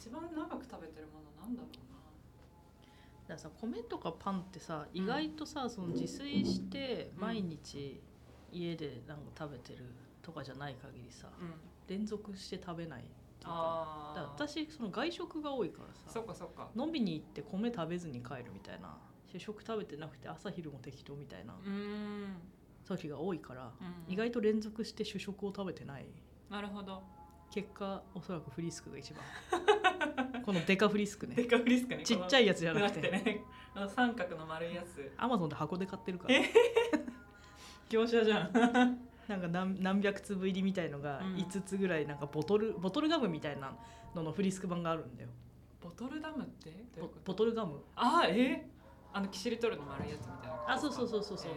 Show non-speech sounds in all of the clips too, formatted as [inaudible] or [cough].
一番長く食べてるものなんだろうな。だからさ米とかパンってさ意外とさ、その自炊してうん。毎日家でなんか食べてるとかじゃない限りさうん。連続して食べないっていうかから私その外食が多いからさそっかそっか。飲みに行って米食べずに帰るみたいな主食食べてなくて朝昼も適当みたいな時が多いからうん。意外と連続して主食を食べてない。なるほど結果おそらくフリスクが一番。このデカフリスクね。デカフリスクね。ちっちゃいやつじゃなくて。てねあの三角の丸いやつ。アマゾンで箱で買ってるから。え？業者じゃん。なんか何何百粒入りみたいのがうん。5つぐらいなんかボトルボトルガムみたいなののフリスク版があるんだよ。ボトルダムって？ボトルガム。あーえ？あのキシリトルの丸いやつみたいなあそうそうそうそうそう。へ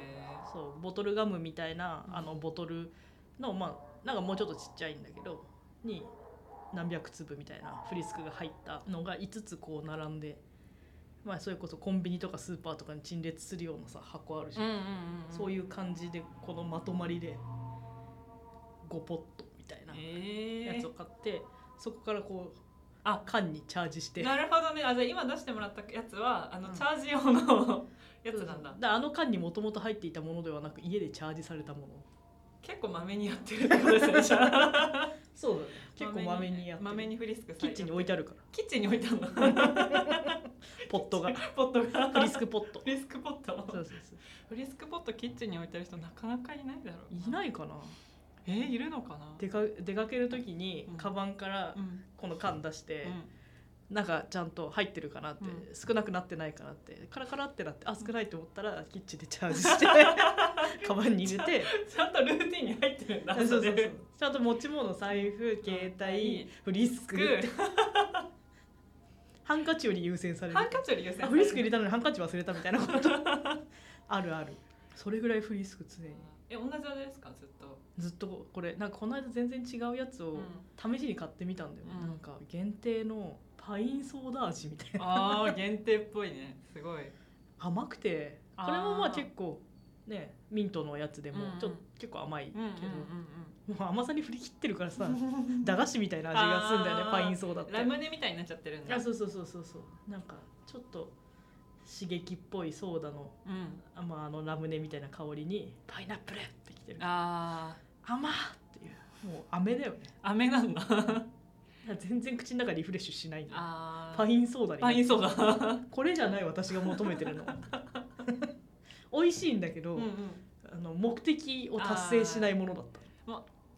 そうボトルガムみたいなうんあのボトルのまあなんかもうちょっとちっちゃいんだけどに何百粒みたいなフリスクが入ったのが5つこう並んでまあそれこそコンビニとかスーパーとかに陳列するようなさ箱あるじゃん、ーうんうんうん、そういう感じでこのまとまりで5ポットみたいなえやつを買って、そこからこうあ。缶にチャージして。なるほどね。あじゃあ今出してもらったやつはあの、うん。チャージ用の [laughs] やつなんだ。そうそう。あの缶にもともと入っていたものではなく家でチャージされたもの結構まめにやってるってことですねじゃあ。そうだね。結構まめにやってる。まめにフリスクキッチンに置いてあるから。キッチンに置いてあるの。[laughs] ポットが。ポットが。フリスクポット。フリスクポット。そうそうそう。フリスクポットキッチンに置いてる人なかなかいないだろういないかな。えー、いるのかな？出か出かける時にうん。カバンからうん。この缶出して、うん。なんかちゃんと入ってるかなって、う少なくなってないかなって。カラカラってなってあ少ないと思ったらキッチンでチャージして [laughs] [laughs] カバンに入れて。ちゃんとルーティンに入ってるんだ。そうそうそう。ちゃんと持ち物財布携帯フリスク。グ [laughs] ハンカチより優先される。ハンカチより優先あフリスク入れたのにハンカチ忘れたみたいなこと。[laughs] あるある。それぐらいフリスク常に。え同じ味ですか？ずっと。ずっとこれなんかこの間全然違うやつを試しに買ってみたんだよ、うん。なんか限定のパインソーダ味みたいな。あー限定っぽいね。すごい。甘くて。これもまあ結構ねミントのやつでもちょっと結構甘いけど、もう甘さに振り切ってるからさ [laughs] 駄菓子みたいな味がするんだよねパインソーダって。ラムネみたいになっちゃってるんだ。あそうそうそうそうそう。なんかちょっと刺激っぽいソーダのうん。あ,、まあ、あのラムネみたいな香りにパイナップルってきてる。あ甘っっていう。もう飴だよね。ー飴なんだ。全然口の中リフレッシュしないんだパインソーダにパインソーダ。これじゃない私が求めてるの [laughs] 美味しいんだけど、うんうん。あの目的を達成しないものだった。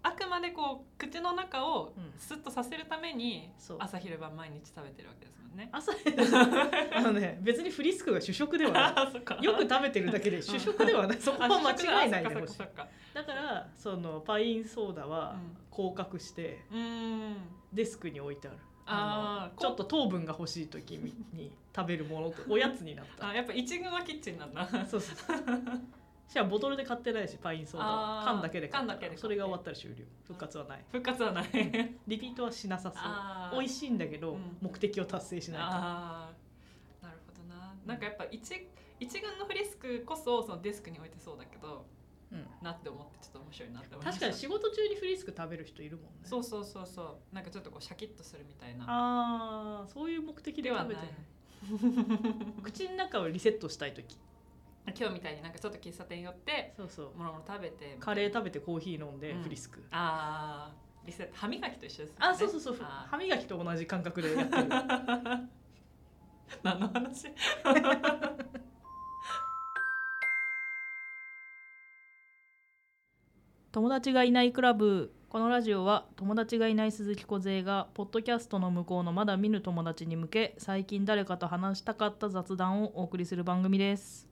あくまでこう口の中をうん。スッとさせるためにそう。朝昼晩毎日食べてるわけですもんね。朝 [laughs] あのね別にフリスクが主食ではない。[laughs] よく食べてるだけで [laughs] 主食ではない。そこは間違いないでほしいだからそのパインソーダは降格してデスクに置いてあるあーのちょっと糖分が欲しい時に食べるものと [laughs] おやつになった。あやっぱ一軍はキッチンなんだ。[laughs] そうそうしかもボトルで買ってないしパインソーダ缶だけで買った缶だけで買って。それが終わったら終了。復活はない。復活はない。[laughs] リピートはしなさあそう。美味しいんだけど、うん。目的を達成しないあーなるほどな。なんかやっぱ一一軍のフリスクこそそのデスクに置いてそうだけどうん、なって思ってちょっと面白いなって思いました。確かに仕事中にフリスク食べる人いるもんね。そうそうそう。そうなんかちょっとこうシャキッとするみたいな。ああそういう目的でではないてない。口の中をリセットしたい時。今日みたいになんかちょっと喫茶店寄ってそうそう。もろもろ食べてカレー食べてコーヒー飲んでうん。フリスク、ああリセット。歯磨きと一緒ですよね。あそうそうそう。あ歯磨きと同じ感覚でやってる。ー [laughs] 何の話？[laughs] 友達がいないクラブこのラジオは友達がいない鈴木梢がポッドキャストの向こうのまだ見ぬ友達に向け最近誰かと話したかった雑談をお送りする番組です。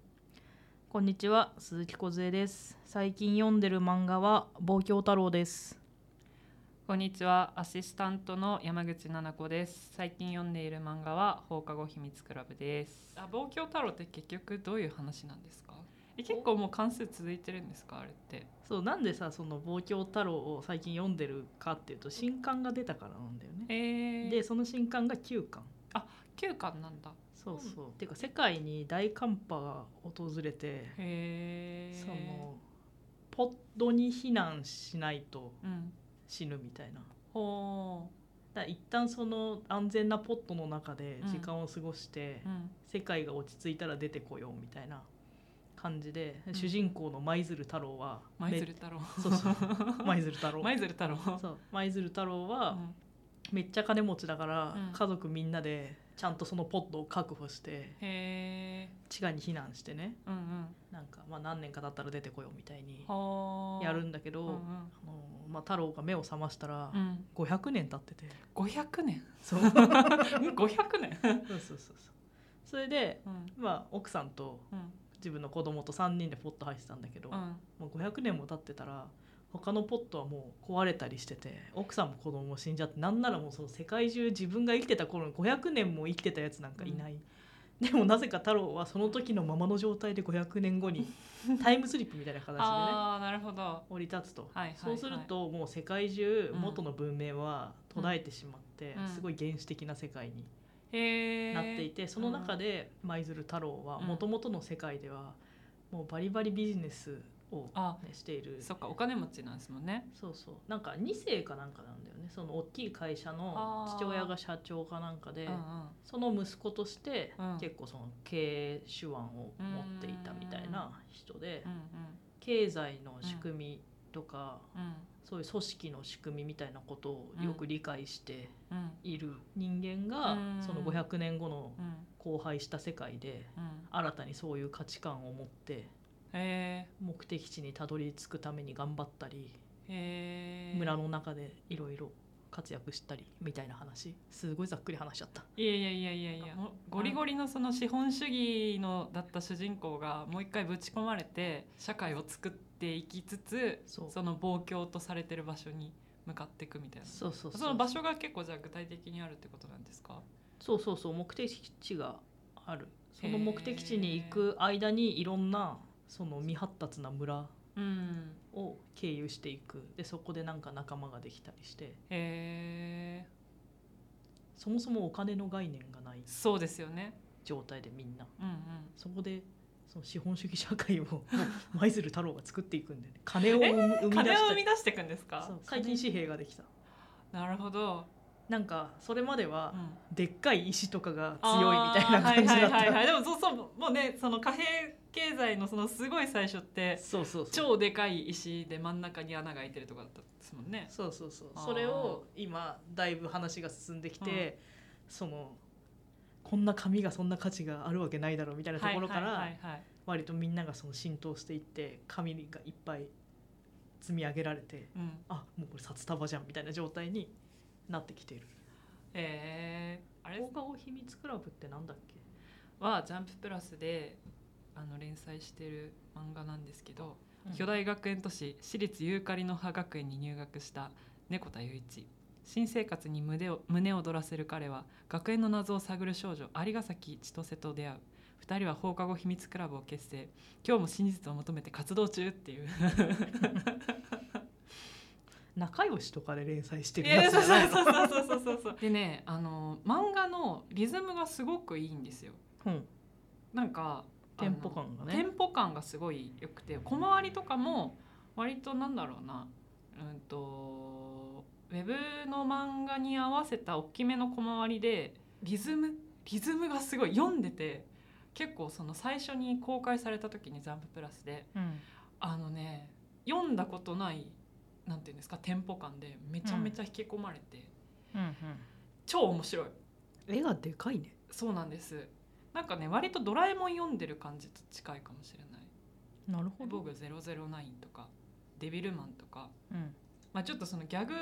こんにちは鈴木梢です。最近読んでる漫画は望郷太郎です。こんにちはアシスタントの山口奈々子です。最近読んでいる漫画は放課後秘密クラブです。あ望郷太郎って結局どういう話なんですか？え結構もう関数続いてるんですかあれって？そうなんでさその望郷太郎を最近読んでるかっていうと新刊が出たからなんだよね。え。ー、でその新刊が9巻9巻なんだ。そうそう、っていうか世界に大寒波が訪れてそのポッドに避難しないとうん。死ぬみたいな。ほだから一旦その安全なポットの中で時間を過ごして、うん。世界が落ち着いたら出てこようみたいな感じで、ん。主人公の舞鶴太郎は舞鶴太郎。めそうそう。[laughs] 舞鶴太郎。舞鶴太郎。そう。舞鶴太郎うはん。めっちゃ金持ちだから、うん。家族みんなでちゃんとそのポットを確保して地下に避難してね。うんうん。なんかまあ何年か経ったら出てこようみたいにはあやるんだけど、うんうん。あのまあ、太郎が目を覚ましたらうん。500年経ってて、500年？そう。[laughs] うん500年？そうそうそうそう。それで、うん。まあ、奥さんとうん自分の子供と3人でポット入ってたんだけど、うん。もう500年も経ってたら他のポットはもう壊れたりしてて奥さんも子供も死んじゃってなんならもうその世界中自分が生きてた頃に500年も生きてたやつなんかいない、でもなぜか太郎はその時のままの状態で500年後に [laughs] タイムスリップみたいな形でねなるほど。降り立つと、はいはいはい。そうするともう世界中うん元の文明は途絶えてしまって、うん。すごい原始的な世界になっていて、その中で舞鶴太郎はもともとの世界ではもうバリバリビジネスを、あね、している。そっかお金持ちなんですもんね。そうそう。なんか2世かなんかなんだよね。その大きい会社の父親が社長かなんかで、うんうん。その息子としてうん。結構その経営手腕を持っていたみたいな人でうん経済の仕組みとかうんうんそういう組織の仕組みみたいなことをよく理解してうん。いる人間がうん。その500年後のうん。荒廃した世界でうん。新たにそういう価値観を持ってへ目的地にたどり着くために頑張ったり村の中でいろいろ活躍したりみたいな話。すごいざっくり話しちゃった。いやいやいやいやいや。ゴリゴリのその資本主義のだった主人公がもう一回ぶち込まれて社会を作っていきつつその望郷とされてる場所に向かっていくみたいな。そうそうそうその場所が結構じゃあ具体的にあるってことなんですか？そうそうそう目的地がある。その目的地に行く間にいろんなその未発達な村うん。を経由していく。でそこでなんか仲間ができたりして。へえそもそもお金の概念がないそうですよね。状態でみんな。うんうん。そこでその資本主義社会を [laughs] 舞鶴太郎が作っていくんで、ね、金を生み出金をした生み出していくんですか？最近？紙幣ができた。なるほど、なんかそれまではうん。でっかい石とかが強いみたいな感じだっあーはいはいはいはたい。でもそうそうもうねその貨幣経済のそのすごい最初ってそうそう超でかい石で真ん中に穴が開いてるとかだったですもんね。そうそうそう。それを今だいぶ話が進んできて、そのこんな紙がそんな価値があるわけないだろうみたいなところから割とみんながその浸透していって紙がいっぱい積み上げられてうん。あもうこれ札束じゃんみたいな状態になってきている。え。ー、あれ放課後秘密クラブってなんだっけ？はジャンププラスであの連載してる漫画なんですけど、うん。巨大学園都市私立ユーカリの葉学園に入学した猫田雄一新生活に胸を胸を躍らせる彼は学園の謎を探る少女有ヶ崎千歳と出会う。2人は放課後秘密クラブを結成。今日も真実を求めて活動中っていう。仲良しとかで連載しているややそうつじゃないそうそうそうそうそうそうでねあの漫画のリズムがすごくいいんですよ。うん。なんかテンポ感がね。テンポ感がすごい良くて小回りとかも割となんだろうな。うんとウェブの漫画に合わせた大きめの小回りでリズムリズムがすごい読んでて結構その最初に公開された時に「ジャンププラスでうん。あのね読んだことないなんていうんですかテンポ感でめちゃめちゃ引き込まれて、うん。うん超面白い。絵がでかいね。そうなんです。なんかね割とドラえもん読んでる感じと近いかもしれない。なるほど。僕009とかデビルマンとか、うんまあ、ちょっとそのギャグ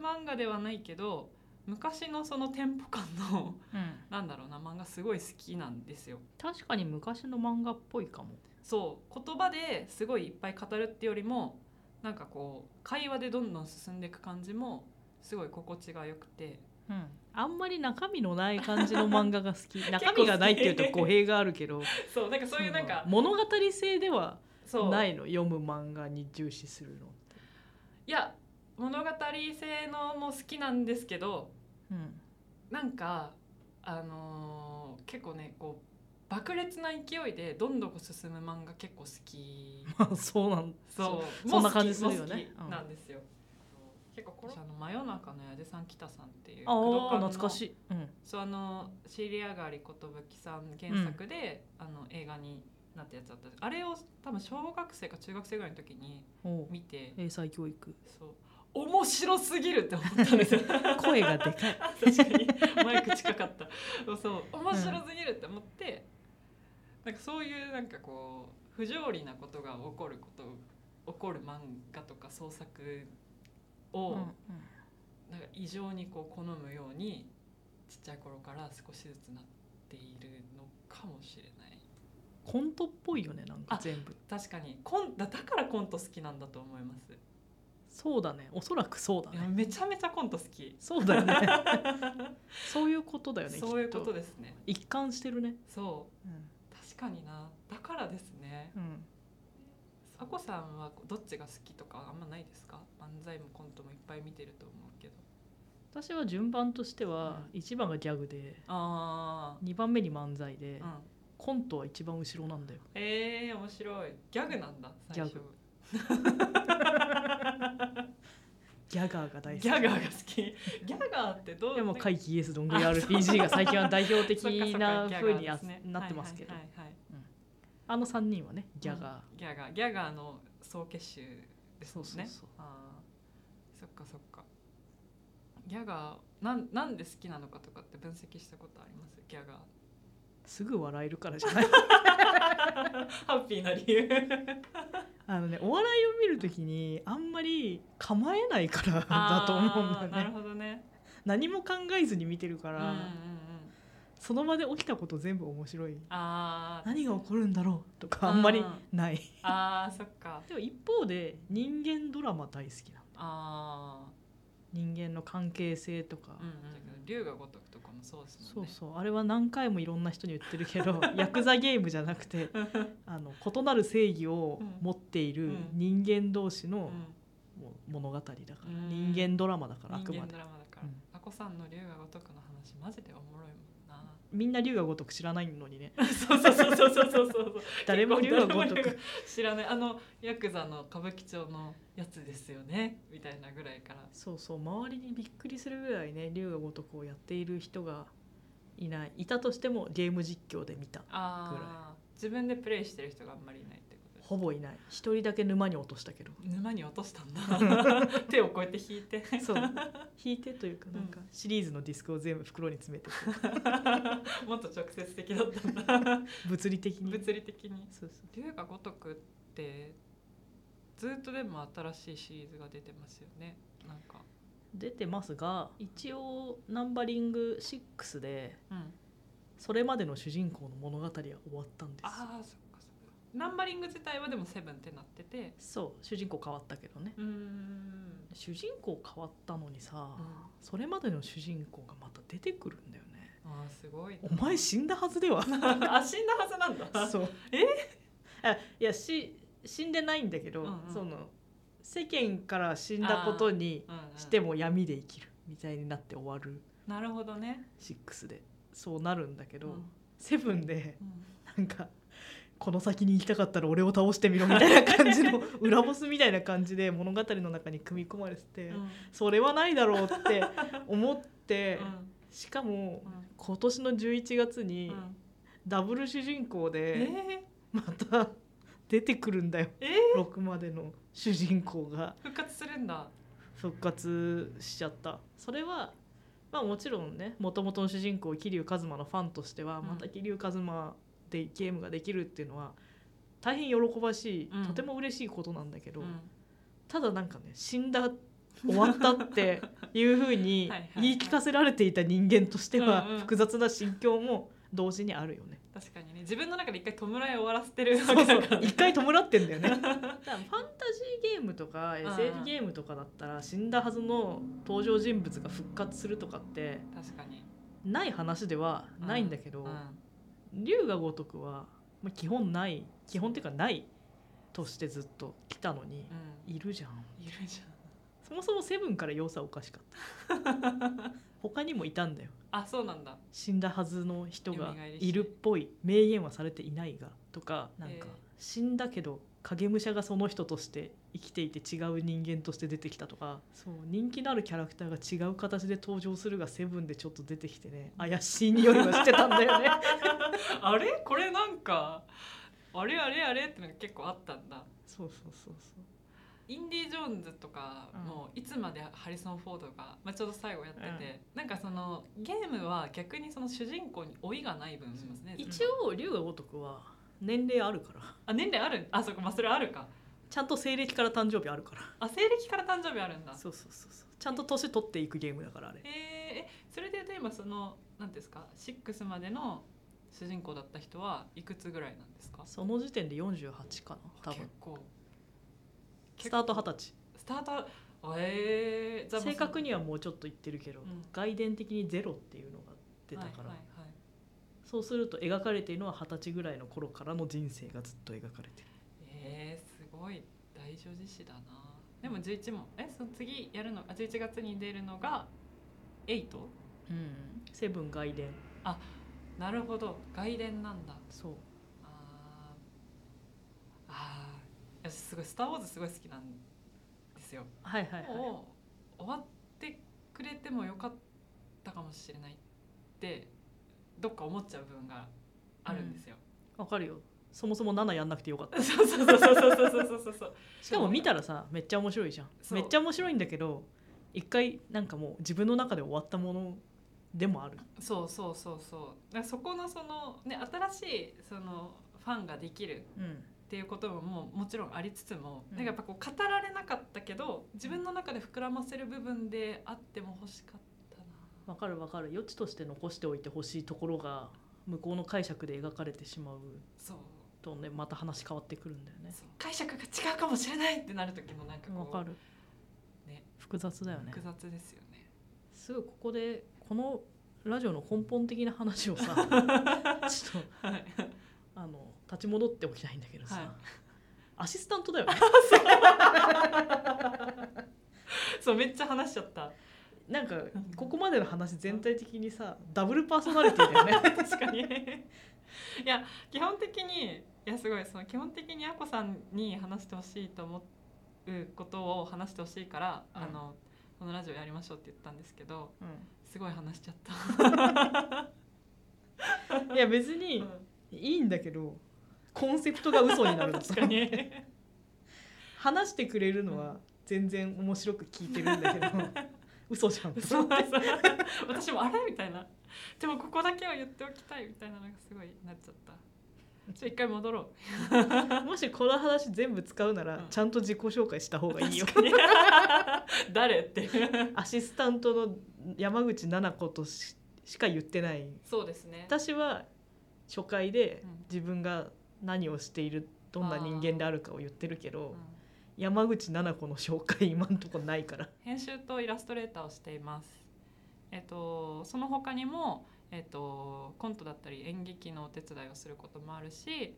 漫画ではないけど昔のそのテンポ感のうん。なんだろうな漫画すごい好きなんですよ。確かに昔の漫画っぽいかも。そう。言葉ですごいいっぱい語るってよりもなんかこう会話でどんどん進んでいく感じもすごい心地が良くて。うん、あんまり中身のない感じの漫画が好き。[laughs] 中身がないっていうと語弊があるけど。[laughs] そう。なんかそういうなんか物語性ではないの？読む漫画に重視するのいや物語性のも好きなんですけどうん。なんかあのー結構ねこう爆裂な勢いでどんどん進む漫画結構好き。[laughs] まあそうなんそう。そんな感じするよね。なんですよ、結構このあの真夜中のやじさん北さんっていうあ懐かしい、うん、そうあのシリアガリ寿さん原作で、あの映画になったやつだった。んですあれを多分小学生か中学生ぐらいの時に見て。英才教育。そう面白すぎるって思ったんですよ。[laughs] 声がでかい。[laughs] 確かに。マイク近かった。そう面白すぎるって思って、なんかそういうなんかこう不条理なことが起こること起こる漫画とか創作を、うんうん。なんか異常にこう好むようにちっちゃい頃から少しずつなっているのかもしれない。コントっぽいよねなんかあ全部。確かに。コンだだからコント好きなんだと思いますそうだね。おそらくそうだね。めちゃめちゃコント好き。そうだよね。[laughs] そういうことだよねそういうことですね。一貫してるね。そう。うん。確かにな。だからですね。うん。あこさんはどっちが好きとかあんまないですか？漫才もコントもいっぱい見てると思うけど。私は順番としてはうん。1番がギャグであ2番目に漫才であうん。コントは一番後ろなんだよ。えー、面白い。ギャグなんだ最初。ギ [laughs] ギャガーが大好き。ギャガーが好き。ギャガーってどうでもか怪奇イエスどんぐり RPG が最近は代表的な風にあギャガーですね。なってますけど。あの3人はねギャガギャガー。ギャガーの総結集ですね。そうそうそう。あー。そっかそっか。ギャガーなんなんで好きなのかとかって分析したことあります？ギャガーー。すぐ笑えるからじゃない。[laughs] ハッピーな理由あのねお笑いを見るときにあんまり構えないからだと思うんだあーなるほどね。何も考えずに見てるから、うんうんうんその場で起きたこと全部面白い。あー何が起こるんだろうとかあんまりない。あーそっか。[laughs] でも一方で人間ドラマ大好きなの。あ人間の関係性とか、ーうんうん。龍が如く。とかもそうですそうもんね。そうあれは何回もいろんな人に言ってるけど [laughs] ヤクザゲームじゃなくてあの異なる正義を持っているうん。人間同士の物語だから、うん。人間ドラマだからあく人間までドラマだから。うん。あこさんの龍が如くの話マジでおもろいもん。なみんな龍が如く知らないのにね。[laughs] そうそうそうそうそうそうそう。[laughs] 誰も龍が如く。知らない。あのヤクザの歌舞伎町のやつですよね。みたいなぐらいから。そうそう。周りにびっくりするぐらいね龍が如くをやっている人がいない。いたとしてもゲーム実況で見たああ自分でプレイしてる人があんまりいないほぼいない。一人だけ沼に落としたけど。沼に落としたんだ。[laughs] 手をこうやって引いて。そう。引いてというかなんかシリーズのディスクを全部袋に詰めて [laughs] もっと直接的だったんだ。[laughs] 物理的に。物理的に。そうそう。龍が如くってずっとでも新しいシリーズが出てますよね。なんか。出てますが一応ナンバリング6でうん。それまでの主人公の物語は終わったんですああそナンバリング自体はでもセブンってなってて。そう主人公変わったけどね。うーん。主人公変わったのにさ、それまでの主人公がまた出てくるんだよね。あーすごい。なお前死んだはずでは。[laughs] あ死んだはずなんだ。そう。え？[laughs] あいやし死んでないんだけど、うんうん。その世間から死んだことにうんうん。しても闇で生きるみたいになって終わる。なるほどね、6で。そうなるんだけど、うん。セブンでうん。なんかこの先に行きたかったら俺を倒してみろみたいな感じの裏ボスみたいな感じで物語の中に組み込まれてて、うん。それはないだろうって [laughs] 思って、うん。しかもうん今年の11月にうん。ダブル主人公でえまた出てくるんだよ。ー、え6までの主人公が。ー、復活するんだ。復活しちゃった。それはまあもちろんねもともとの主人公桐生一馬のファンとしてはうん。また桐生一馬でゲームができるっていうのは大変喜ばしい、うん。とても嬉しいことなんだけど、うん。ただなんかね死んだ終わったっていうふうに [laughs] 言い聞かせられていた人間としてはうんうん。複雑な心境も同時にあるよね。確かにね。自分の中で一回弔い終わらせてるわけだから、ね、一回弔ってんだよね。[laughs] だからファンタジーゲームとかん。SF ゲームとかだったら死んだはずの登場人物が復活するとかって確かに。ない話ではないんだけどうん龍が如くはまあ基本ない基本っていうかないとしてずっと来たのにうん。いるじゃん。いるじゃん。そもそもセブンから要素はおかしかった。[laughs] 他にもいたんだよ。あそうなんだ。死んだはずの人がいるっぽい。明言はされていないが。とかなんかええ死んだけど影武者がその人として生きていて違う人間として出てきたとかそう人気のあるキャラクターが違う形で登場するがセブンでちょっと出てきてね怪しい匂いはしてたんだよね。[laughs] あれ？これなんかあれあれあれってのが結構あったんだ。そうそうそうそう。インディ・ジョーンズとかもいつまでハリソン・フォードが、まあ、ちょうど最後やってて、なんかそのゲームは逆にその主人公に老いがない分しますね、一応龍が如くは年齢あるから。あ年齢ある？あそこまあそれあるか。ちゃんと西暦から誕生日ある。からあ西暦から誕生日あるんだ。そうそうそうそう。ちゃんと年取っていくゲームだからあれ。えー、えそれで言うと今その何ですか？6までの主人公だった人はいくつぐらいなんですか？その時点で48かな多分。結構。スタート二十歳。スタート？えー、正確にはもうちょっと言ってるけど、うん。外伝的にゼロっていうのが出たから、はいはいはいそうすると描かれているのは二十歳ぐらいの頃からの人生がずっと描かれてる。えー、すごい大女子誌だな。でも11問えその次やるのあ11月に出るのが 8? うん。セブン外伝。なるほど。外伝なんだ。そう。あー。あー。私すごい「スター・ウォーズ」すごい好きなんですよ。はいはいはい。もう終わってくれてもよかったかもしれないってどっか思っちゃう部分があるんですよ、わかるよ。そもそも7やんなくてよかった。[laughs] そうそうそうそうそうそうそうそうそうしかも見たらさめっちゃ面白いじゃんそうめっちゃ面白いんだけど一回なんかもう自分の中で終わったものでもあるそうそうそうそうだからそこのそのね新しいそのファンができるうんっていうことももうもちろんありつつも、うんなんかやっぱこう語られなかったけど自分の中で膨らませる部分であっても欲しかっわかるわかる。余地として残しておいてほしいところが向こうの解釈で描かれてしまう。そう。とねまた話変わってくるんだよね。解釈が違うかもしれないってなる時のなんかこかる。ね。複雑だよね。複雑ですよね。すぐここでこのラジオの根本的な話をさ [laughs] ちょっとはい。あの立ち戻っておきたいんだけどさ、はい。アシスタントだよね。[laughs] そうめっちゃ話しちゃったなんかここまでの話全体的にさダブルパーソナリティだよね。[laughs] 確かに。いや基本的にいやすごいその基本的にあこさんに話してほしいと思うことを話してほしいから、うん。あのこのラジオやりましょうって言ったんですけどうすごい話しちゃった。ん [laughs] いや別にいいんだけどコンセプトが嘘になるの。確かに。[laughs] 話してくれるのは全然面白く聞いてるんだけど嘘じゃん。私もあれ？みたいな。でもここだけは言っておきたいみたいなのがすごいなっちゃった。ちょ一回戻ろう。[laughs] もしこの話全部使うなら、うん。ちゃんと自己紹介した方がいいよ。[laughs] 誰って。[laughs] アシスタントの山口奈々子とししか言ってない。そうですね。私は初回でうん。自分が何をしているどんな人間であるかを言ってるけど、うん山口奈々子の紹介今んとこないから編集とイラストレーターをしています。えっとその他にもえっとコントだったり演劇のお手伝いをすることもあるし、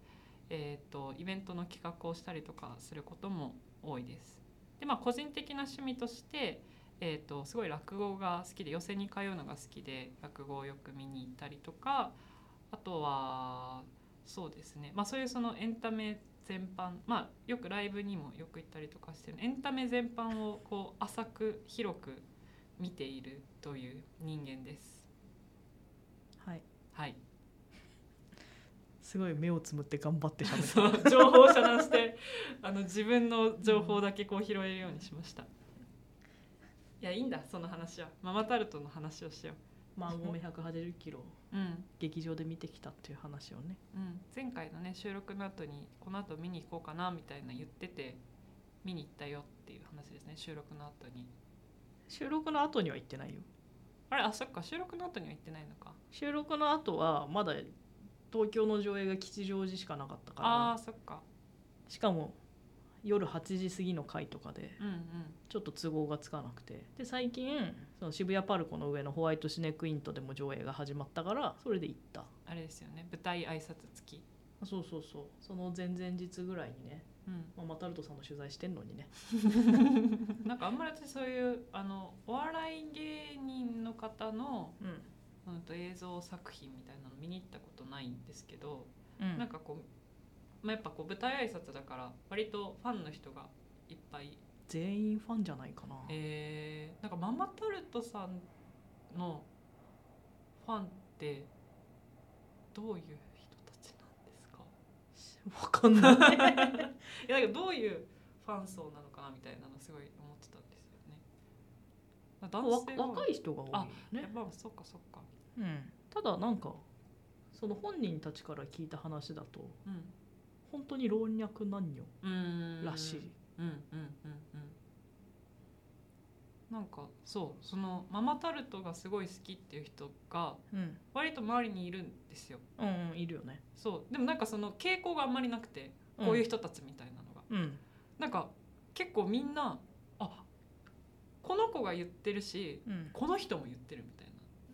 えっとイベントの企画をしたりとかすることも多いです。でまあ個人的な趣味として。えっとすごい落語が好きで寄席に通うのが好きで落語をよく見に行ったりとかあとはそうですねまあそういうそのエンタメ全般まあよくライブにもよく行ったりとかしてる。エンタメ全般をこう浅く広く見ているという人間です。はい。はい、すごい目をつむって頑張って喋って [laughs] そう情報を遮断してあの自分の情報だけこう拾えるようにしました。いやいいんだその話は。ママタルトの話をしよマンゴメ180キロう。うん。劇場で見てきたっていう話をね。うん、前回のね収録の後にこの後見に行こうかなみたいな言ってて見に行ったよっていう話ですね収録の後に。収録の後には行ってないよ。あれ？あそっか。収録の後には行ってないのか。収録の後はまだ東京の上映が吉祥寺しかなかったかあらーそっか。しかも夜8時過ぎの回とかでちょっと都合がつかなくて。で最近その渋谷パルコの上のホワイトシネクイントでも上映が始まったからそれで行った。あれですよね。舞台挨拶付き。そうそうそう。その前々日ぐらいにね、うん。まあ、マタルトさんの取材してんのにね。[laughs] なんかあんまり私そういうあのお笑い芸人の方の、うん。うん、と映像作品みたいなの見に行ったことないんですけど、うん。なんかこうまあ、やっぱこう舞台挨拶だから割とファンの人がいっぱい。全員ファンじゃないかな、えー、なんかママタルトさんのファンってどういう人たちなんですか？[laughs] わかんない。[laughs] いやなんかどういうファン層なのかなみたいなのすごい思ってたんですよね。まあ男わ性は。若い人が多いよね。やっぱそっかそっか。うん、ただなんかその本人たちから聞いた話だとうん。本当に老若男女らしい、うんうんうんうん。なんかそうそのママタルトがすごい好きっていう人がうん。割と周りにいるんですよ。うんうんいるよね。そう。でもなんかその傾向があんまりなくてこういう人たちみたいなのが、うん。なんか結構みんなあこの子が言ってるしうん、この人も言ってるみたいな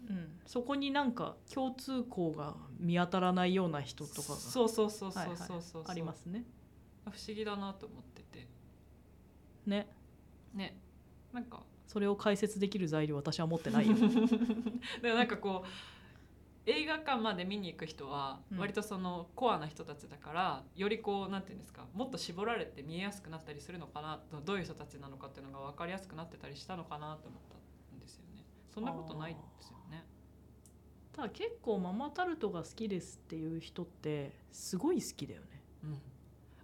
うん、そこになんか共通項が見当たらないような人とかが。そうそうそうそうはいはいそう。そう、ありますね。不思議だなと思ってて。ね。ね。なんか。それを解説できる材料私は持ってないよ。[laughs] なんかこう映画館まで見に行く人はうん。割とそのコアな人たちだから、よりこうなんていうんですかもっと絞られて見えやすくなったりするのかなとどういう人たちなのかっていうのが分かりやすくなってたりしたのかなと思ったそんなことないですよね。ただ結構ママタルトが好きですっていう人ってすごい好きだよね。うん。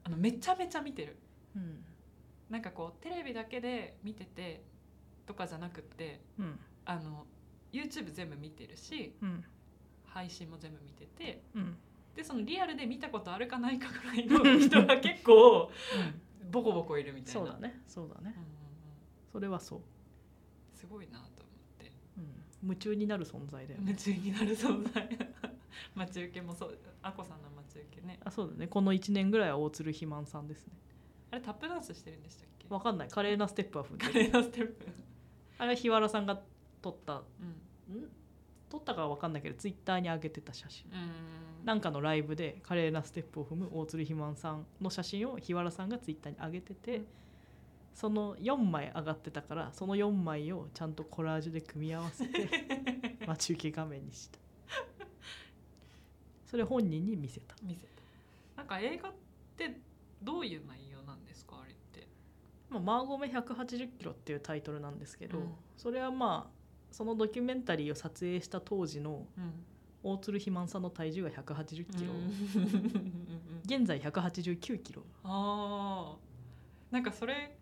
あのめちゃめちゃ見てる。うん。なんかこうテレビだけで見ててとかじゃなくってうん。あの YouTube 全部見てるしうん。配信も全部見ててうん。でそのリアルで見たことあるかないかぐらいの [laughs] 人が結構ボコボコいるみたいな。そうだね。そうだね。うんうんうん。それはそう、すごいな夢中になる存在だよね。夢中になる存在。[laughs] 待ち受けもそうあこさんの待ち受けね。あそうだね。この1年ぐらいは大鶴ひまんさんですね。あれタップダンスしてるんでしたっけ？わかんない。華麗なステップは踏んで華る麗なステップ。あれは日原さんが撮った。うん。ん？撮ったかは分かんないけどツイッターに上げてた写真。なんかのライブで華麗なステップを踏む大鶴ひまんさんの写真を日原さんがツイッターに上げてて、うんその4枚上がってたからその4枚をちゃんとコラージュで組み合わせて [laughs] 待ち受け画面にした。それ本人に見せた。見せた。なんか映画ってどういう内容なんですかあれって。まあ、マーゴメ180キロっていうタイトルなんですけど、うん。それはまあそのドキュメンタリーを撮影した当時のうん。大鶴ひまんさんの体重が180キロ、うん。現在189キロ。あー。なんかそれ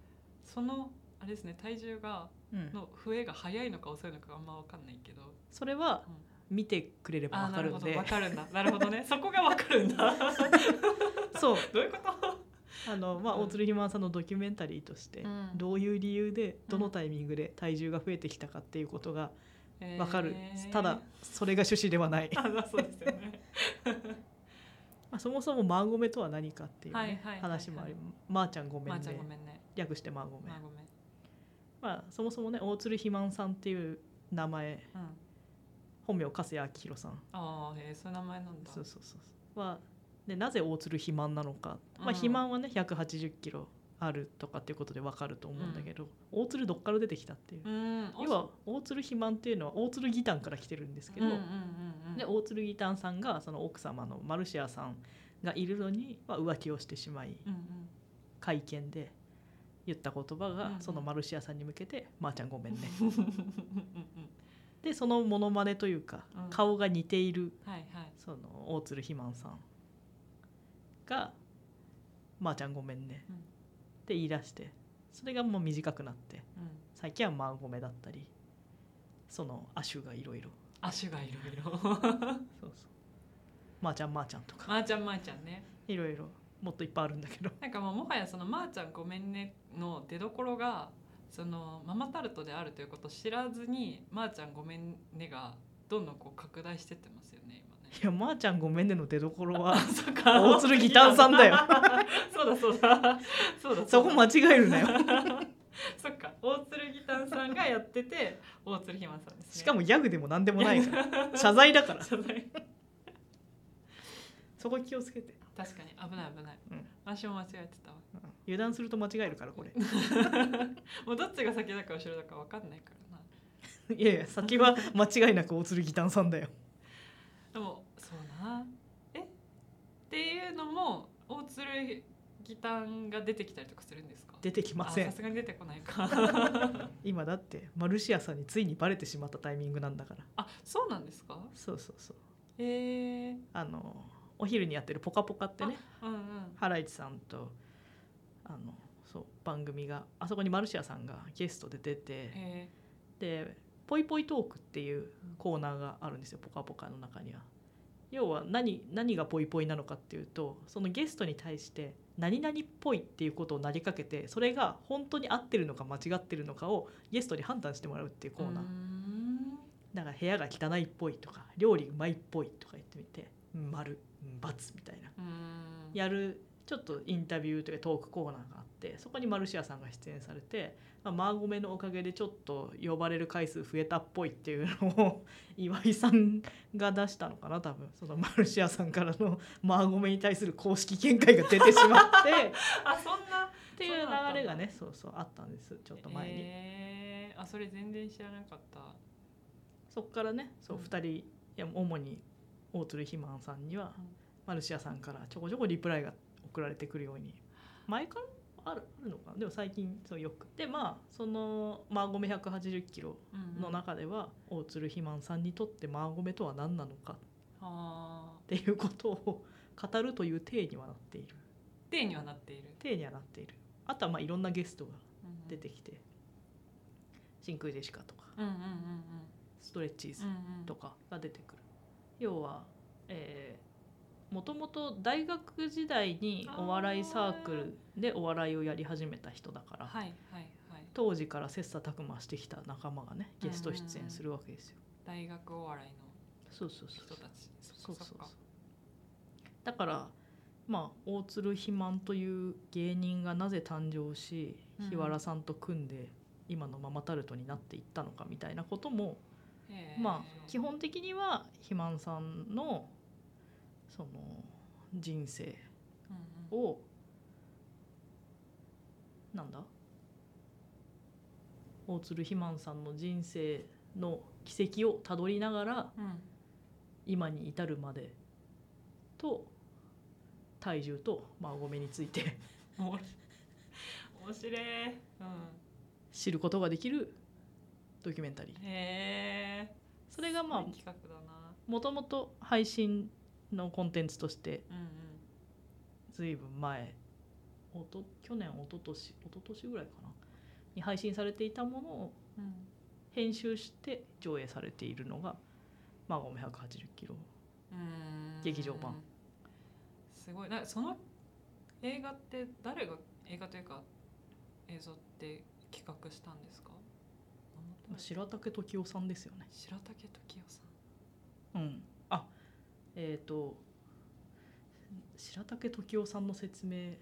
そのあれですね体重がうん。の増えが早いのか遅いのかあんま分かんないけど。それは見てくれればあーなるほどわかるんで分かるんだ。なるほどね。[laughs] そこが分かるんだ。そう。どういうこと？あの、まあ、うん。大鶴ひまんさんのドキュメンタリーとして、うん。どういう理由でどのタイミングで体重が増えてきたかっていうことがわかる、えーただそれが趣旨ではない、[laughs] あそうですよね。[laughs] まあ、そもそもマーゴメとは何かっていうね、はいはいはいはい。話もありまーちゃんごめんね。まーちゃんごめんね略してマーゴメ、まあごめんまあ、そもそもね大鶴ひまんさんっていう名前。うん。本名粕谷明宏さん。ああへえそういう名前なんだ。そうそうそうはでなぜ大鶴肥満なのか、まあ、うん肥満はね180キロあるとかっていうことで分かると思うんだけど、大鶴どっから出てきたっていう、うん。要は大鶴肥満っていうのは大鶴義丹から来てるんですけど、うんうんうんうん。で大鶴義丹さんがその奥様のマルシアさんがいるのに、まあ、浮気をしてしまいうんうん。会見で言った言葉が、そのマルシアさんに向けて「まー、ちゃんごめんねうんうんうん」[laughs] でそのモノマネというか、うん。顔が似ているはいはい。その大鶴ひまんさんが「まー、ちゃんごめんね」うん。って言い出してそれがもう短くなってうん。最近はまあごめだったりその亜種がいろいろ足がいろいろそうそうまー、ちゃんまー、ちゃんとか。まーちゃんまーちゃんね。いろいろもっといっぱいあるんだけど。なんかもうもはやその「まーちゃんごめんね」の出どころがそのママタルトであるということを知らずに「まーちゃんごめんね」がどんどんこう拡大してってますよね今ね。いやまー、ちゃんごめんねの出どころは [laughs] 大鶴ギターさんだよ。[laughs] そうだ。そうだそうだ。そこ間違えるなよ。[laughs] そっか。大鶴ギターさんがやってて大鶴ひまさんですね。しかもギャグでも何でもないから。謝罪だから。謝罪。そこ気をつけて、確かに。危ない危ない、うん。私も間違えてたわ。うん。油断すると間違えるからこれ。[laughs] もうどっちが先だか後ろだか分かんないからな。[laughs] いやいや先は間違いなく大鶴ギターさんだよ。でもそうな。え？っていうのも大鶴るギターが出てきたりとかするんですか？出てきません。あさすがに出てこないか。[laughs] 今だってマルシアさんについにバレてしまったタイミングなんだから。あそうなんですか？そうそうそう。へえあのお昼にやってる「ぽかぽか」ってね。うんうん。ハライチさんとあのそう番組があそこにマルシアさんがゲストで出て。へで「ぽいぽいトーク」っていうコーナーがあるんですよ「ぽかぽか」の中には。要は何何がぽいぽいなのかっていうとそのゲストに対して「何々っぽい」っていうことを投げかけてそれが本当に合ってるのか間違ってるのかをゲストに判断してもらうっていうーコーナー。う。ん。だから部屋が汚いっぽいとか料理うまいっぽいとか言ってみて。うん丸うん×みたいな。うん。やるちょっとインタビューというかトークコーナーがあってそこにマルシアさんが出演されて、まあ、マーゴメのおかげでちょっと呼ばれる回数増えたっぽいっていうのを [laughs] 岩井さんが出したのかな多分。そのマルシアさんからの [laughs] マーゴメに対する公式見解が出てしまって [laughs] あそんなっていう流れがねそうそうあったんです。ちょっと前に。へー。あそれ全然知らなかった。そこからねそううん。2人いや主に大鶴ひまんさんには、うんマルシアさんからちょこちょこリプライが送られてくるように前からあるあるのかな？でも最近そうよく。でまあそのマーゴメ180キロの中では、大鶴ひまんさんにとってマーゴメとは何なのか？あっていうことを語るという体にはなっている。ー例にはなっている。体にはなっている。あとはまあいろんなゲストがうん出てきて、真空ジェシカとかストレッチーズとかが出てくる要はえーもともと大学時代にお笑いサークルでお笑いをやり始めた人だからはいはいはい。当時から切磋琢磨してきた仲間がねゲスト出演するわけですよ。大学お笑いのそうそうそう人たち。そうそうそうそっかそっか。だからまあ大鶴肥満という芸人がなぜ誕生しうん。日原さんと組んで今のママタルトになっていったのかみたいなこともまあ基本的には肥満さんのその人生うんうん。をなんだ？大鶴肥満さんの人生の軌跡をたどりながらうん。今に至るまでと体重とまあごめについて面白い、うん、知ることができるドキュメンタリー。へえそれがまあ企画だな。もともと配信のコンテンツとしてうんうん。ずいぶん前おと去年一昨年一昨年ぐらいかな。に配信されていたものをうん編集して上映されているのが「まあ、ごめ180キロ。うん。劇場版。すごい。なその映画って誰が映画というか映像って企画したんですか」白竹時生さんですよね。白竹時生さん。うん、あえっ、と白竹時生さんの説明。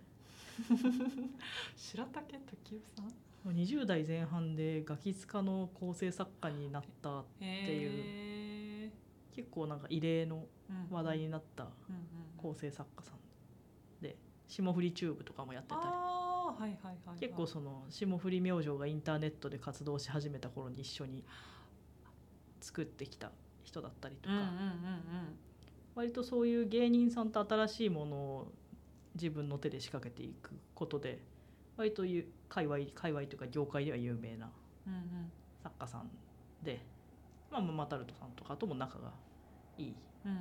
[laughs] 白竹時生さん？っ20代前半でガキ使の構成作家になったていう。結構なんか異例の話題になった構成作家さん。で霜降りチューブとかもやってたり。はいはいはいはい。結構その霜降り明星がインターネットで活動し始めた頃に一緒に作ってきた人だったりとか、うんうんうん割とそういう芸人さんと新しいものを自分の手で仕掛けていくことで割とゆ界隈界隈というか業界では有名なうんうんうん作家さんで、まあ、ママタルトさんとかとも仲がいいうんうん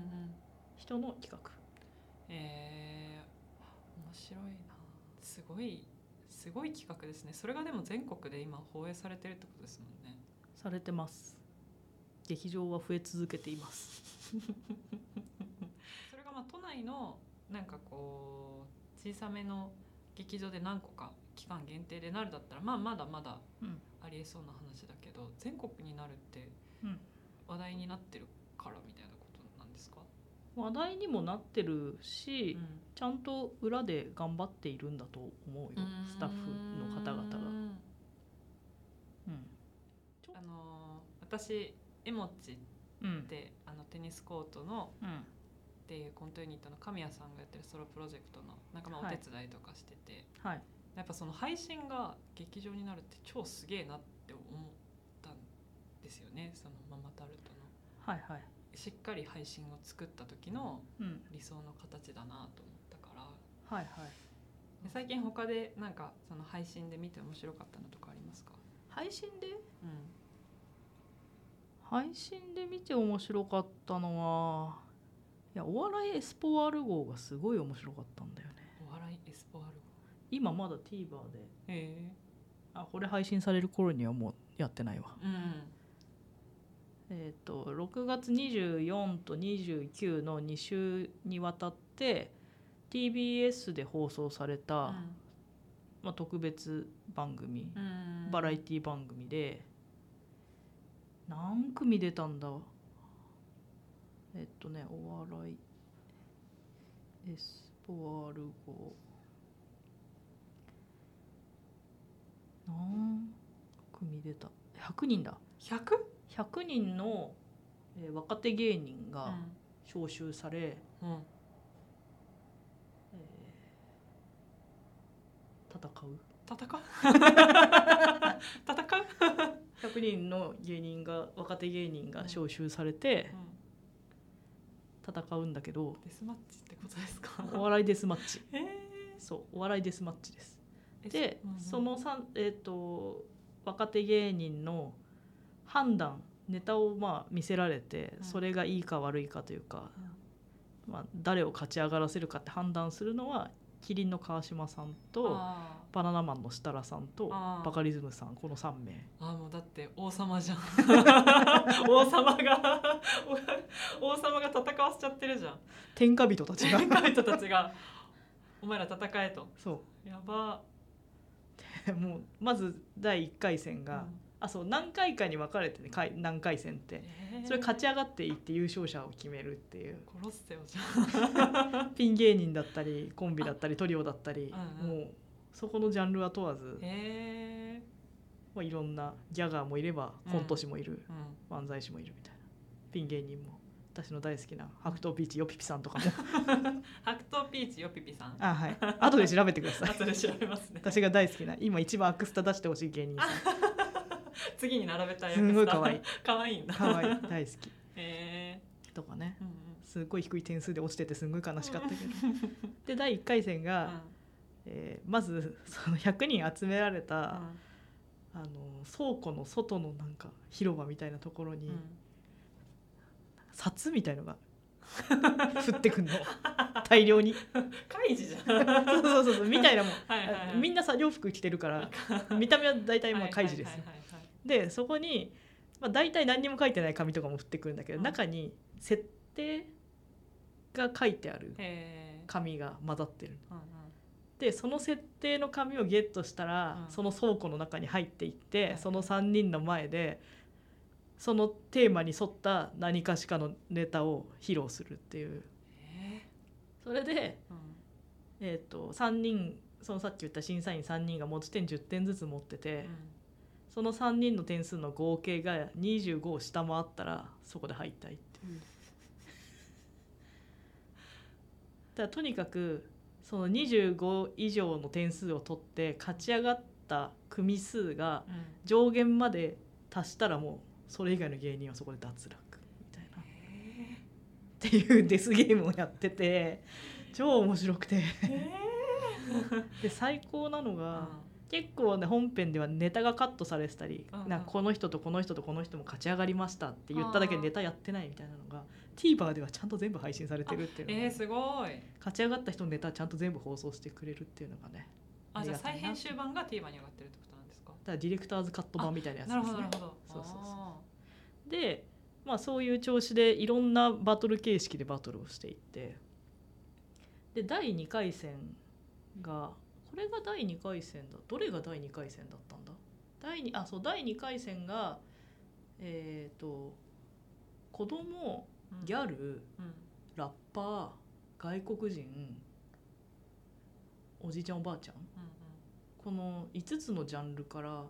人の企画。えー、面白いな。すごいすごい企画ですね。それがでも全国で今放映されてるってことですもんね。されてます。劇場は増え続けています。[laughs] それがまあ都内のなんかこう小さめの劇場で何個か期間限定でなるだったらまあまだまだうん。ありえそうな話だけど全国になるってうん話題になってるからみたいなことなんですか、話題にもなってるし、うんちゃんと裏で頑張っているんだと思うよスタッフの方々が。うん。うんあのー私エモッチうん。ってあのテニスコートのうん。っていうコントユニットの神谷さんがやってるソロプロジェクトのなんかまあおはい。手伝いとかしてて、はい。やっぱその配信が劇場になるって超すげえなって思ったんですよねそのママタルトの。はいはい。しっかり配信を作った時のうん。理想の形だなと思はいはい。最近他でなんかその配信で見て面白かったのとかありますか？配信で？うん。配信で見て面白かったのはいやお笑いエスポワール号がすごい面白かったんだよね。お笑いエスポワール今まだ TVer で。へえ。あこれ配信される頃にはもうやってないわ。うん。えっ、と6月24と29の2週にわたって TBS で放送された、まあ、特別番組、うん。バラエティ番組で何組出たんだ？えっとねお笑いエスポワール号。何組出た？100人だ。100? 100人の、えー若手芸人がう招集され、んうんえー戦う？戦う？[laughs] 戦う？100人の芸人が若手芸人が招集されて戦うんだけどデスマッチってことですか？お笑いデスマッチ。えそうお笑いデスマッチです。ーでうんうんそのさんえっ、と若手芸人の判断ネタをまあ見せられてうん。それがいいか悪いかというか、まあ、誰を勝ち上がらせるかって判断するのはキリンの川島さんとバナナマンの設楽さんとバカリズムさんこの3名。あーもうだって王様じゃん。[laughs] 王様が [laughs] 王様が戦わせちゃってるじゃん。天下人たちが。天下人たちが。お前ら戦えと。そやば。う [laughs] もうまず第1回戦が、あそう何回かに分かれてね回何回戦って。えー。それ勝ち上がっていって優勝者を決めるっていう。殺せよじゃん [laughs] ピン芸人だったりコンビだったりトリオだったり、うんうん。もうそこのジャンルは問わず、まあ、いろんなギャガーもいればうん。コント師もいる、うん。漫才師もいるみたいな。ピン芸人も。私の大好きな白桃ピーチヨピピさんとかも。[laughs] 白桃ピーチよピピさん。あはい。後で調べてください。[laughs] 後で調べますね。私が大好きな今一番アクスタ出してほしい芸人さん [laughs] 次に並べたいすんごい可愛い。[laughs] 可愛いんだ。かわい。い [laughs] 大好き。へえとかね。うんうん。すっごい低い点数で落ちててすんごい悲しかったけど。で第1回戦が、えーまずその100人集められた、あの倉庫の外のなんか広場みたいなところに、うん。うん札みたいのが降ってくんの。大量に。カイジじゃん。そうそうそうそう。みたいなもん。はいはいはい。みんな作業服着てるから見た目は大体まあ開示ですはいでそこに、まあ、大体何にも書いてない紙とかも降ってくるんだけど、うん。中に設定が書いてある紙が混ざってるでその設定の紙をゲットしたら、うん。その倉庫の中に入っていって、はい。その3人の前でそのテーマに沿った何かしかのネタを披露するっていう。へそれで、えー、と3人そのさっき言った審査員3人が持ち点10点ずつ持ってて、その3人の点数の合計が25を下回ったらそこで敗退って。いう。だからとにかくその25以上の点数を取って勝ち上がった組数がうん。うん上限まで達したらもうそれ以外の芸人はそこで脱落みたいな。っへていうデスゲームをやってて超面白くて。[laughs] で最高なのーが、結構ね本編ではネタがカットされてたり、うんうん。なんかこの人とこの人とこの人も勝ち上がりましたって言っただけでネタやってないみたいなのが TVer ではちゃんと全部配信されてるっていうのがえー、すごい。勝ち上がった人のネタちゃんと全部放送してくれるっていうのがねあじゃあ再編集版が TVer に上がってるってことなんですか？だからディレクターズカット版みたいなやつですね。ほどなるほど。そうそうそう。あで、まあ、そういう調子でいろんなバトル形式でバトルをしていってで第2回戦がこれが第2回戦だ。どれが第2回戦だったんだ？第2あそう第2回戦がえっ、と子供ーうん。ギャルうん。ラッパー外国人おじいちゃんおばあちゃん？うんこの5つのジャンルから、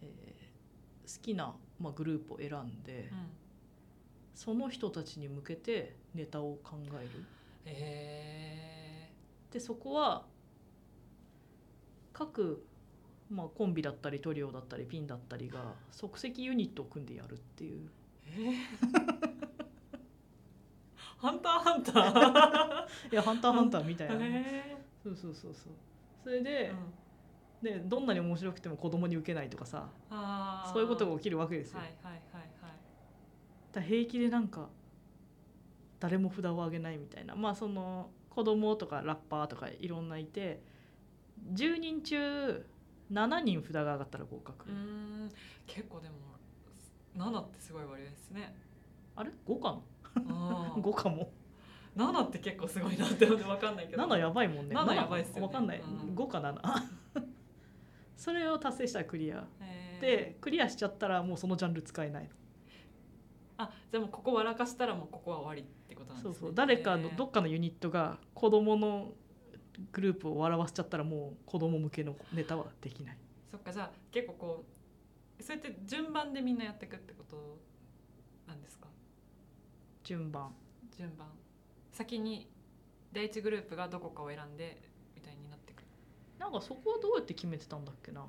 えー好きな、まあ、グループを選んで、うん。うんその人たちに向けてネタを考える。へでそこは各、まあ、コンビだったりトリオだったりピンだったりが即席ユニットを組んでやるっていう。ーえー？[laughs] ハンターハンター？[laughs] いや「ハンターハンター」みたいな、へそうそうそうそう。それで、でどんなに面白くても子供に受けないとかさそういうことが起きるわけですよ、はいはいはいはい。だ平気でなんか誰も札を上げないみたいな。まあその子供とかラッパーとかいろんないて10人中7人札が上がったら合格、うーん。結構でも7ってすごい割合ですね。あれ？5かあなー。[laughs] 5かも。7って結構すごいなって分かんないけど。7やばいもんね。7やばいっすよね。わかんない、うん。5か7 [laughs] それを達成したらクリア。へー。でクリアしちゃったらもうそのジャンル使えない。のあじゃあもうここ笑かしたらもうここは終わりってことなんですね。そうそう。誰かのどっかのユニットが子供のグループを笑わせちゃったらもう子供向けのネタはできない。そっかじゃあ結構こうそうやって順番でみんなやっていくってことなんですか？順番。順番。先に第一グループがどこかを選んでみたいになってくる。なんかそこはどうやって決めてたんだっけな。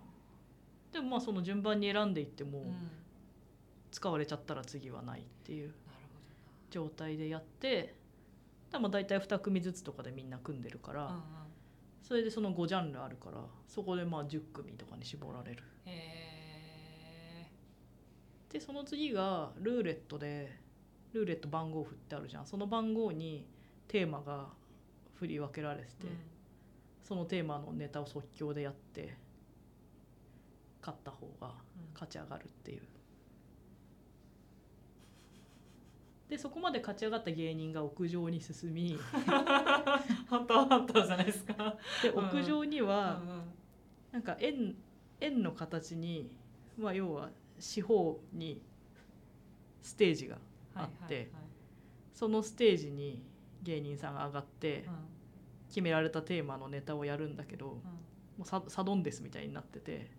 でもまあその順番に選んでいってもうん使われちゃったら次はないっていうほ状態でやってだまあ大体2組ずつとかでみんな組んでるから、それでその5ジャンルあるからそこでまあ10組とかに絞られる。へでその次がルーレットでルーレット番号振ってあるじゃん。その番号にテーマが振り分けられてて、え、そのテーマのネタを即興でやって勝った方がうん勝ち上がるっていうでそこまで勝ち上がった芸人が屋上に進み [laughs] ハンターハンターじゃないですか。でうん。屋上にはうんうん。なんか円円の形に、まあ、要は四方にステージがあってはいはいそのステージに芸人さんが上がってはい決められたテーマのネタをやるんだけどうん。うんもうササドンデスみたいになってて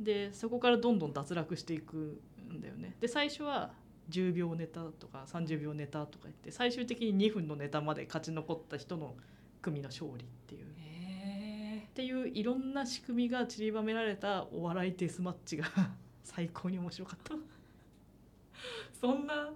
でそこからどんどん脱落していくんだよね。で最初は10秒ネタとか30秒ネタとか言って最終的に2分のネタまで勝ち残った人の組の勝利っていう。へっていういろんな仕組みが散りばめられたお笑いデスマッチが [laughs] 最高に面白かった。ーそんな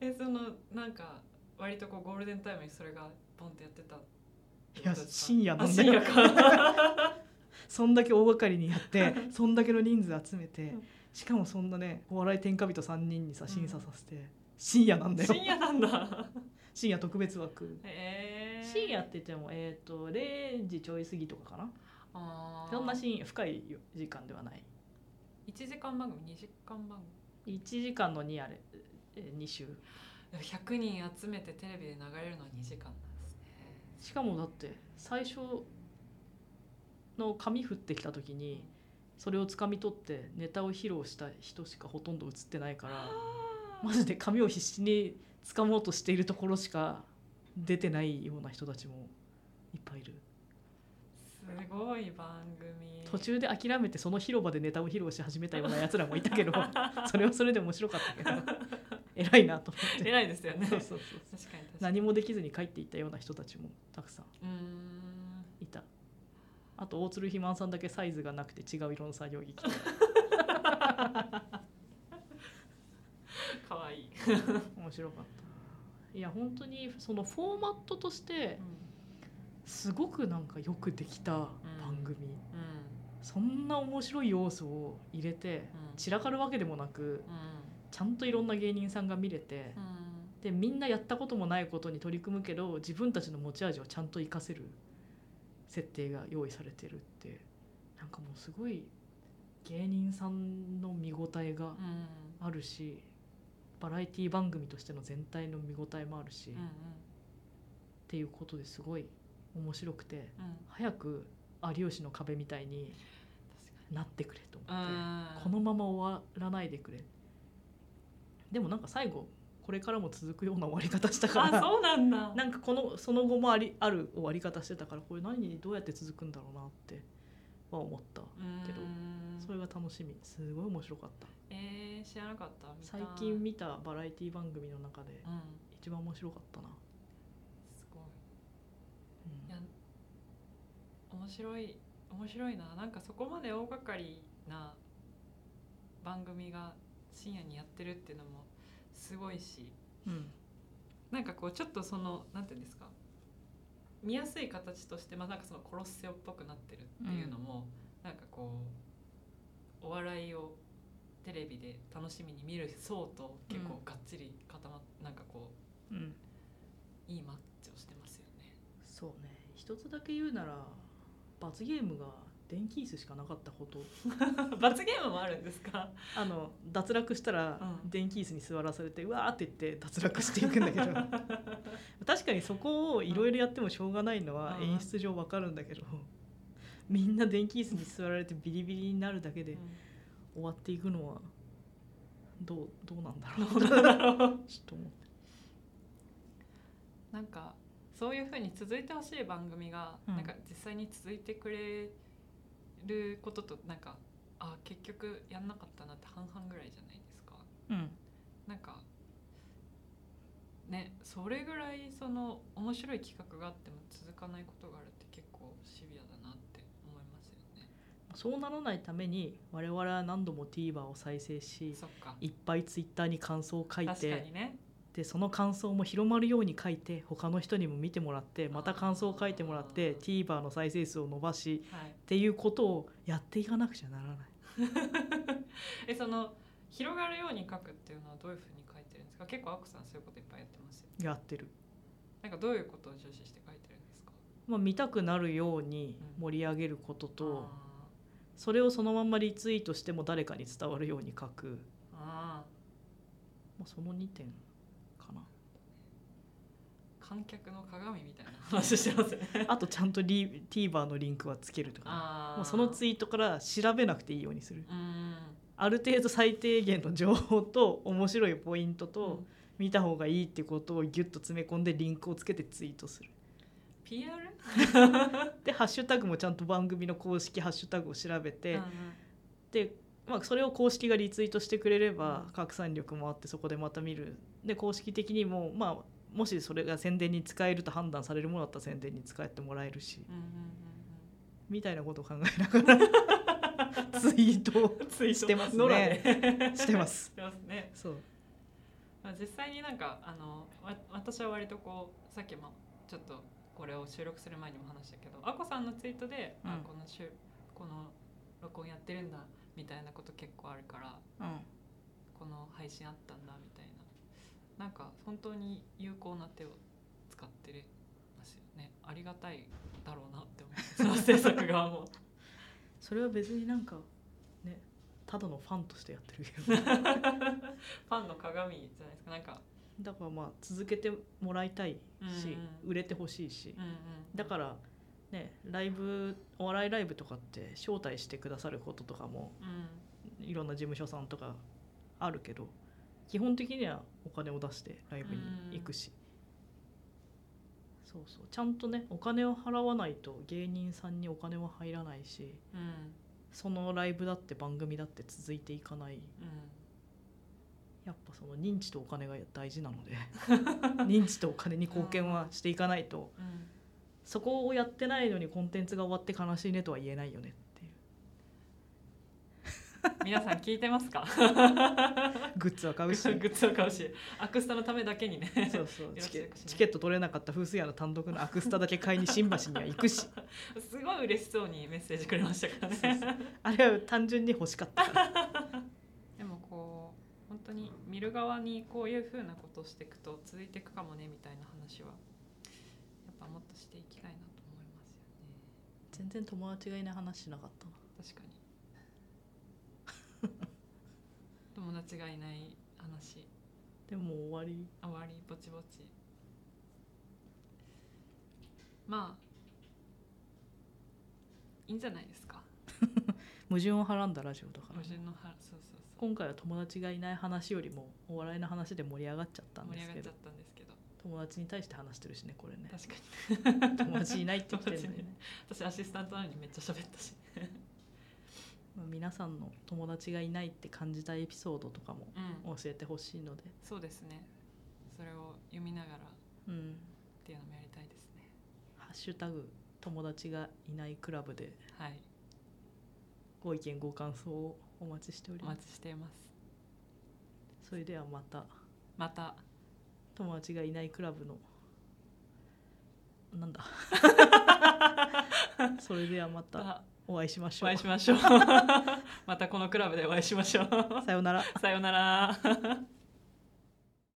えそのなんか割とこうゴールデンタイムにそれがポンってやってたいや深夜なあんだよ深夜か。[laughs] そんだけ大掛かりにやってそんだけの人数集めてうんしかもそんなねお笑い天下人3人にさうん。審査させて、深夜なんだよ。深夜なんだ。深夜特別枠。へえ深夜って言ってもえっ、と0時ちょい過ぎとかかな。あー。そんな深夜深い時間ではない。1時間番組2時間番組。1時間の2あれ。2週でも100人集めてテレビで流れるのは2時間なんですね。しかもだって最初の紙降ってきた時にそれをつかみ取ってネタを披露した人しかほとんど映ってないからマジで紙を必死に掴もうとしているところしか出てないような人たちもいっぱいいる。すごい番組。途中で諦めてその広場でネタを披露し始めたようなやつらもいたけど [laughs] それはそれで面白かったけど偉いなと思って。偉いですよね。そうそうそう確かに。何もできずに帰っていったような人たちもたくさん。うーんあと大鶴ひまんさんだけサイズがなくて違う色の作業着着てかわいい、面白かった。いや本当にそのフォーマットとしてすごくなんかよくできた番組、うん。そんな面白い要素を入れてうん。散らかるわけでもなくうん。ちゃんといろんな芸人さんが見れてうん。でみんなやったこともないことに取り組むけど自分たちの持ち味をちゃんと活かせる設定が用意されてるってなんかもうすごい芸人さんの見応えがうん。あるしバラエティ番組としての全体の見応えもあるし、っていうことですごい面白くてうん。早く「有吉の壁」みたいになってくれと思って。このまま終わらないでくれ。でもなんか最後これからも続くような終わり方したから。あそうなんだ。なんかこのその後もありある終わり方してたからこれ何にどうやって続くんだろうなっては思ったけどうん。それが楽しみ。すごい面白かった。えー、知らなかった。最近見たバラエティ番組の中でうん。一番面白かったな、すごい。うん。いや面白い。面白いな。なんかそこまで大掛かりな番組が深夜にやってるっていうのもすごいしうん。なんかこうちょっとそのなんていうんですか見やすい形としてまあなんかそのコロッセオっぽくなってるっていうのも、なんかこうお笑いをテレビで楽しみに見る層と結構がっちり固まっなんかこうん。ういいマッチをしてますよね。そうね。一つだけ言うなら罰ゲームが電気椅子しかなかったこと。[laughs] 罰ゲームもあるんですか？あの脱落したらうん。電気椅子に座らされてうわーって言って脱落していくんだけど。[laughs] 確かにそこをいろいろやってもしょうがないのはうん。演出上わかるんだけどみんな電気椅子に座られてビリビリになるだけでうん。終わっていくのはどうどうなんだろう。[laughs] ちょっと思って。なんかそういう風に続いてほしい番組が、うん。なんか実際に続いてくれることとなんかあ結局やんなかったなって半々ぐらいじゃないですか。うんなんかねそれぐらいその面白い企画があっても続かないことがあるって結構シビアだなって思いますよね。そうならないために我々は何度も TVer を再生しいっぱい Twitter に感想を書い確かてにね。でその感想も広まるように書いて他の人にも見てもらってまた感想を書いてもらってあ TVer の再生数を伸ばしはい、っていうことをやっていかなくちゃならない。[laughs] えその広がるように書くっていうのはどういうふうに書いてるんですか？結構アッコさんそういうこといっぱいやってますよやってる、なんかどういうことを重視して書いてるんですか？まあ、見たくなるように盛り上げることとあそれをそのまんまリツイートしても誰かに伝わるように書く、ー。あまあ、その2点観客の鏡みたいな話してますね。[laughs] あとちゃんとリ TVer のリンクはつけるとかもうそのツイートから調べなくていいようにする。うん。ある程度最低限の情報と面白いポイントと、うん。見た方がいいってことをギュッと詰め込んでリンクをつけてツイートする。PR? [laughs] でハッシュタグもちゃんと番組の公式ハッシュタグを調べて、で、まあ、それを公式がリツイートしてくれればうん。拡散力もあってそこでまた見る。で公式的にもまあもしそれが宣伝に使えると判断されるものだったら宣伝に使ってもらえるしみたいなことを考えながら [laughs] ツイートをしてますね。してます。してますね。そう。まあ、実際になんかあのわ私は割とこうさっきもちょっとこれを収録する前にも話したけどあこさんのツイートで、あうん。このしゅこの録音やってるんだみたいなこと結構あるからうん。この配信あったんだみたいななんか本当に有効な手を使ってるますよね。ありがたいだろうなって思いますその制作側も。[laughs] それは別になんかねただのファンとしてやってるけど。[laughs] ファンの鏡じゃないですか。なんか、だからまあ続けてもらいたいし、うん。売れてほしいし。うんうん、だからねライブお笑いライブとかって招待してくださることとかもうん。いろんな事務所さんとかあるけど基本的にはお金を出してライブに行くし、そうそう。ちゃんとねお金を払わないと芸人さんにお金は入らないしうん。そのライブだって番組だって続いていかない。うん。やっぱその認知とお金が大事なので [laughs] 認知とお金に貢献はしていかないと。うん。そこをやってないのにコンテンツが終わって悲しいねとは言えないよね。っ皆さん聞いてますか？[laughs] グッズは買うし。[laughs] グッズを買うし。アクスタのためだけにね。そうそう。[laughs] チケチケット取れなかった風水屋の単独のアクスタだけ買いに新橋には行くし。すごい嬉しそうにメッセージくれましたからそうね。あれは単純に欲しかったでもこう本当に見る側にこういうふうなことをしていくと続いていくかもねみたいな話はやっぱもっとしていきたいなと思いますよね。全然友達がいない話しなかったな。確かに友達がいない話。でも終わり。終わり。ぼちぼち。まあいいんじゃないですか。[laughs] 矛盾をはらんだラジオだから矛盾のはそうそうそう。今回は友達がいない話よりもお笑いの話で盛り上がっちゃったんですけど。盛り上がっちゃったんですけど。友達に対して話してるしねこれね。確かに。[laughs] 友達いないって言ってるのにね、[laughs] 私アシスタントなのにめっちゃ喋ったし。まあ、皆さんの友達がいないって感じたエピソードとかもうん。教えてほしいので。そうですね。それを読みながらっうん。ていうのもやりたいですね。ハッシュタグ友達がいないクラブではい。ご意見ご感想をお待ちしておりおます。待ちしています。それではまた。また。友達がいないクラブのなんだ？[laughs] それではまた。あお会いしましょう。お会いしましょう。[laughs] またこのクラブでお会いしましょう。さようなら。さようなら